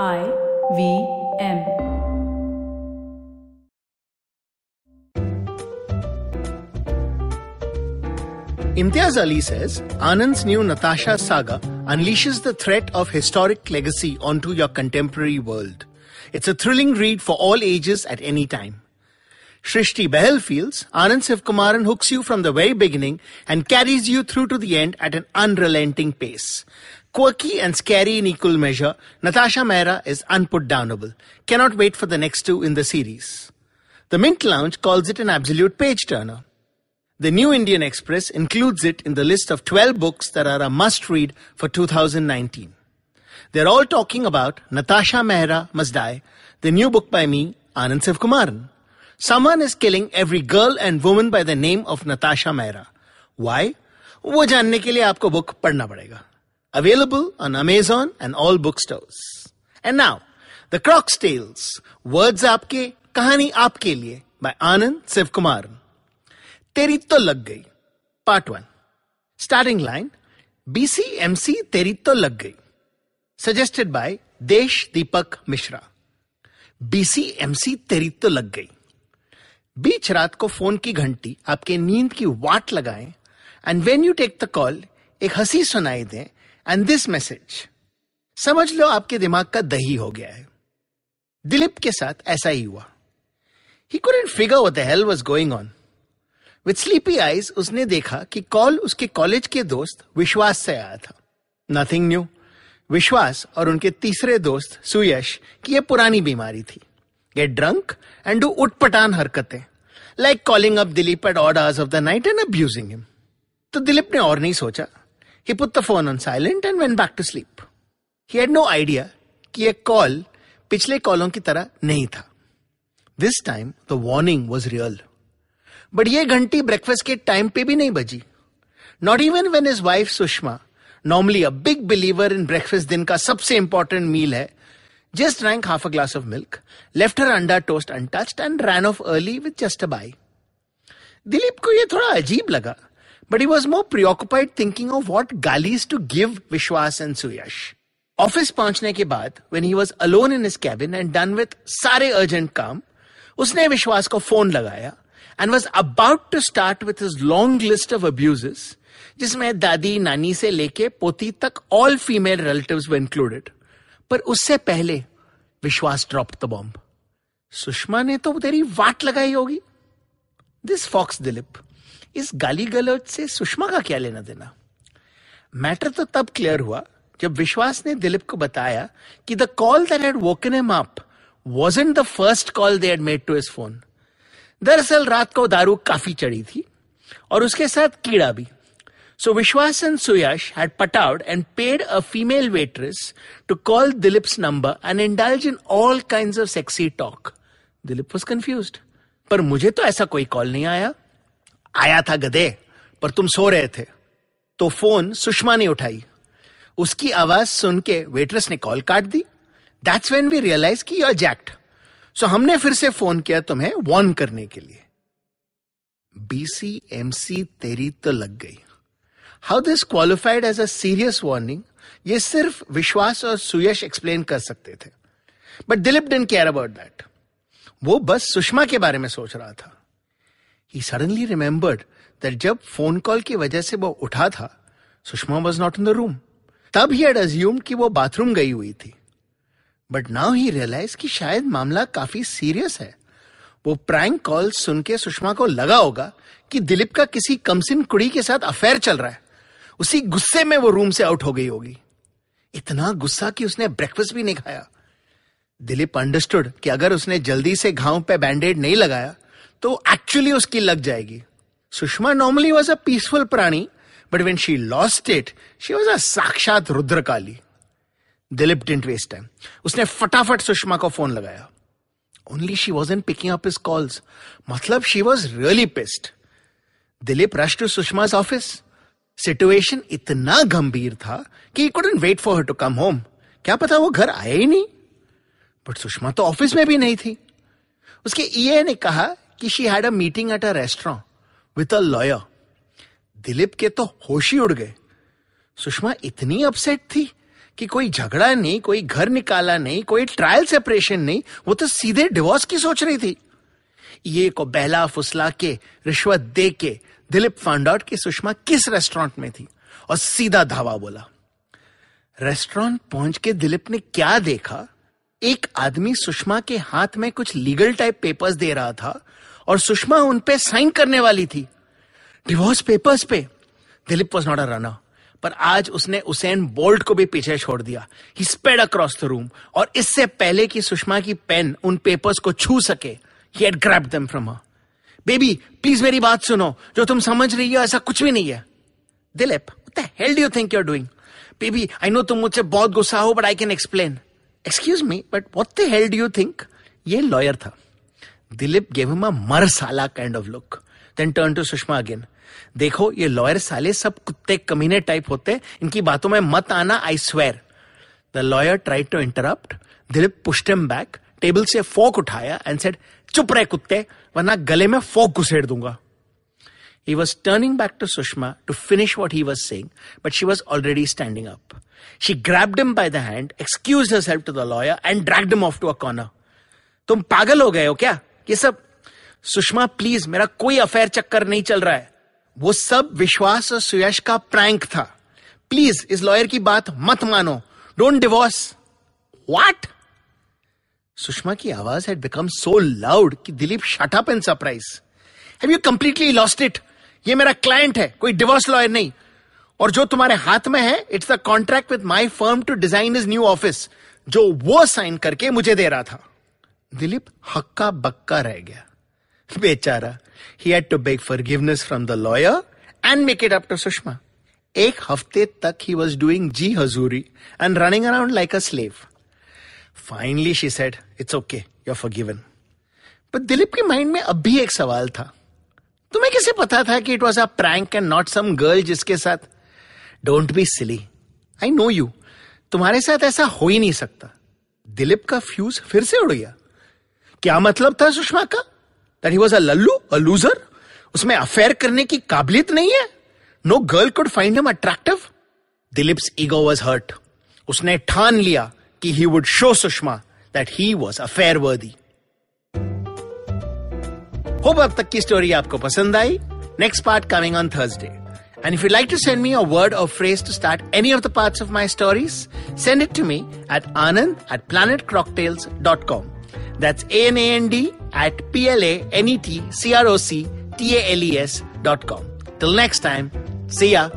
I V M. Imtiaz Ali says Anand's new Natasha saga unleashes the threat of historic legacy onto your contemporary world. It's a thrilling read for all ages at any time. Shrishti Behel feels Anand Sivkumaran hooks you from the very beginning and carries you through to the end at an unrelenting pace. Quirky and scary in equal measure, Natasha Mehra is unputdownable. Cannot wait for the next two in the series. The Mint Lounge calls it an absolute page turner. The New Indian Express includes it in the list of 12 books that are a must read for 2019. They're all talking about Natasha Mehra Must Die, the new book by me, Anand Sivkumaran. Someone is killing every girl and woman by the name of Natasha Mehra. Why? वो जानने के लिए आपको book पढ़ना पड़ेगा Available on Amazon and all bookstores. And now, The Croc's Tales, Words आपके, कहानी आपके लिए by Anand Sivkumaran. तेरी तो लग गई। Part one starting line BCMC तेरी तो लग गई। Suggested by Desh Deepak Mishra BCMC तेरी तो लग गई। बीच रात को फ़ोन की घंटी आपके नींद की वाट लगाए and when you take the call एक हँसी सुनाई दे एंड दिस मैसेज समझ लो आपके दिमाग का दही हो गया है। दिलीप के साथ ऐसा ही हुआ। ही what the hell was going on. With sleepy eyes उसने देखा कि कॉल उसके कॉलेज के दोस्त विश्वास से आया था। नथिंग न्यू विश्वास और उनके तीसरे दोस्त सुयश की यह पुरानी बीमारी थी। गेट ड्रंक एंड डू उटपटान हरकतें। Like calling up Dilip at odd hours of the night and abusing him तो दिलीप ने और नहीं सोचा। He put the phone on silent and went back to sleep he had no idea कि यह call पिछले कॉलों की तरह नहीं था। This time the warning was real but ये घंटी ब्रेकफास्ट के टाइम पे भी नहीं बजी। Not even when his wife Sushma normally a big believer in breakfast दिन का सबसे इंपॉर्टेंट मील है just drank half a glass of milk left her अंडा toast untouched and ran off early with just a bye Dilip को यह थोड़ा अजीब लगा। But he was more preoccupied thinking of what गालीज to give Vishwas and Suyash office पहुँचने के बाद when he was alone in his cabin and done with सारे urgent काम उसने विश्वास को फ़ोन लगाया and was about to start with his long list of abuses जिसमें दादी नानी से लेके पोती तक all female relatives were included पर उससे पहले विश्वास ड्रॉप द बॉम्ब सुषमा ने तो तेरी वाट लगाई होगी दिस फॉक्स दिलीप इस गाली गलौज से सुषमा का क्या लेना देना? मैटर तो तब क्लियर हुआ जब विश्वास ने दिलीप को बताया कि the call that had woken him up wasn't the first call they had made to his phone दरअसल रात को दारू काफ़ी चढ़ी थी और उसके साथ कीड़ा भी। So Vishwas and Suyash had out and paid a female waitress to call Dilip's number and indulge in all kind of sexy talk Dilip was confuse पर मुझे तो ऐसा कोई कॉल नहीं आया। आया था गधे, पर तुम सो रहे थे। तो फ़ोन सुषमा ने उठाई। उसकी आवाज़ सुन के वेट्रेस ने कॉल काट दी। दैट्स वेन वी रियलाइज़ की यूर जैक्ट सो हमने फिर से फ़ोन किया तुम्हें वार्न करने के लिए। बीसी एमसी तेरी तो लग गई। How this qualified as a serious warning ये सिर्फ़ विश्वास और सुयश एक्सप्लेन कर सकते थे। But Dilip didn't care about that वो बस सुषमा के बारे में सोच रहा था। ही सडनली रिमेंबर्ड दैट जब फ़ोन कॉल की वजह से वो उठा था, Sushma was not in the room तब ही एड अज्यूम्ड कि वो बाथरूम गई हुई थी. बट नाउ ही रियलाइज़ कि शायद मामला काफ़ी सीरियस है. वो प्रैंक कॉल सुन के सुषमा को लगा होगा कि दिलीप का किसी कमसिन कुड़ी के साथ अफेयर चल रहा है। उसी गुस्से में वो रूम से आउट हो गई होगी। इतना गुस्सा कि उसने ब्रेकफास्ट भी नहीं खाया। दिलीप अंडरस्टूड कि अगर उसने जल्दी से घाव पे बैंडेड नहीं लगाया तो एक्चुअली उसकी लग जाएगी। Sushma normally was a peaceful प्राणी but when she lost it she was a साक्षात Rudrakali. Dilip didn't waste time उसने फटाफट सुषमा को फ़ोन लगाया। Only she was in picking up calls मतलब she was really pissed Dilip rush to Sushma office situation इतना गंभीर था कि wait for her to come home क्या पता वो घर आया ही नहीं? बट सुषमा तो ऑफ़िस में भी नहीं थी। उसके ईए e ने कहा कि she had a meeting at a restaurant with a lawyer Dilip के तो होश ही उड़ गए। सुषमा इतनी अपसेट थी कि कोई झगड़ा नहीं, कोई घर निकाला नहीं, कोई ट्रायल सेपरेशन नहीं, वो तो सीधे डिवोर्स की सोच रही थी। ये को बहला फुसला के, रिश्वत दे के दिलीप फाउंड आउट कि सुषमा किस रेस्टोरेंट में थी और सीधा धावा बोला। रेस्टोरेंट पहुँच के दिलीप ने क्या देखा? एक आदमी सुषमा के हाथ में कुछ लीगल टाइप पेपर्स दे रहा था और सुषमा उन पे साइन करने वाली थी। डिवोर्स पेपर्स पे Dilip was not a runner पर आज उसने उसेन बोल्ट को भी पीछे छोड़ दिया। He sped across the room और इससे पहले कि सुषमा की पेन उन पेपर्स को छू सके he had grabbed them from her baby please मेरी बात सुनो, जो तुम समझ रही हो, ऐसा कुछ भी नहीं है। Dilip hell do you think you are doing baby I know तुम मुझसे बहुत गुस्सा हो but I can explain excuse me but what the hell do you think ये लॉयर था। दिलीप गेव हिम अ मर साला kind of look then turn to Sushma again देखो ये लॉयर साले सब कुत्ते कमीने टाइप होते इनकी बातों में मत आना I swear the lawyer try to interrupt Dilip him back table से फोक उठाया एंड सेड चुप रहे कुत्ते वरना गले में फोक घुसेड़ दूँगा He was turning back to Sushma to finish what he was saying, but she was already standing up. She grabbed him by the hand, excused herself to the lawyer, and dragged him off to a corner. तुम पागल हो गए हो क्या ये सब, Sushma please मेरा कोई अफेयर चक्कर नहीं चल रहा है। वो सब विश्वास और सुयश का प्रैंक था। प्लीज़ इस लॉयर की बात मत मानो। डोंट डिवोर्स व्हाट सुषमा की आवाज़ हैड बिकम सो लाउड कि Dilip shut up surprise have you completely lost it ये मेरा क्लाइंट है, कोई डिवोर्स लॉयर नहीं। और जो तुम्हारे हाथ में है it's the contract with my firm to design is new office जो वो साइन करके मुझे दे रहा था। दिलीप हक्का बक्का रह गया। बेचारा he had to beg forgiveness from the lawyer and make it up to Sushma एक हफ़्ते तक ही वॉज़ डूइंग जी हजूरी and running around like a slave finally she said it's okay you are forgiven पर दिलीप के mind में अब भी एक सवाल था। तुम्हें कैसे पता था कि it was a prank and not some girl जिसके साथ? Don't be silly I know you तुम्हारे साथ ऐसा हो ही नहीं सकता। दिलीप का फ्यूज फिर से उड़ गया। क्या मतलब था सुषमा का? दैट ही वॉज़ अ लल्लू अ लूजर उसमें अफेयर करने की काबिलियत नहीं है? No girl could find him attractive Dilip's ego was hurt उसने ठान लिया कि he would show Sushma that he was affair worthy hope अब तक की स्टोरी आपको पसंद आई। Next part coming on Thursday And if you'd like to send me a word or phrase to start any of the parts of my stories, send it to me at anand at planetcrocktails.com. That's A-N-A-N-D at P-L-A-N-E-T-C-R-O-C-T-A-L-E-S dot com. Till next time, see ya.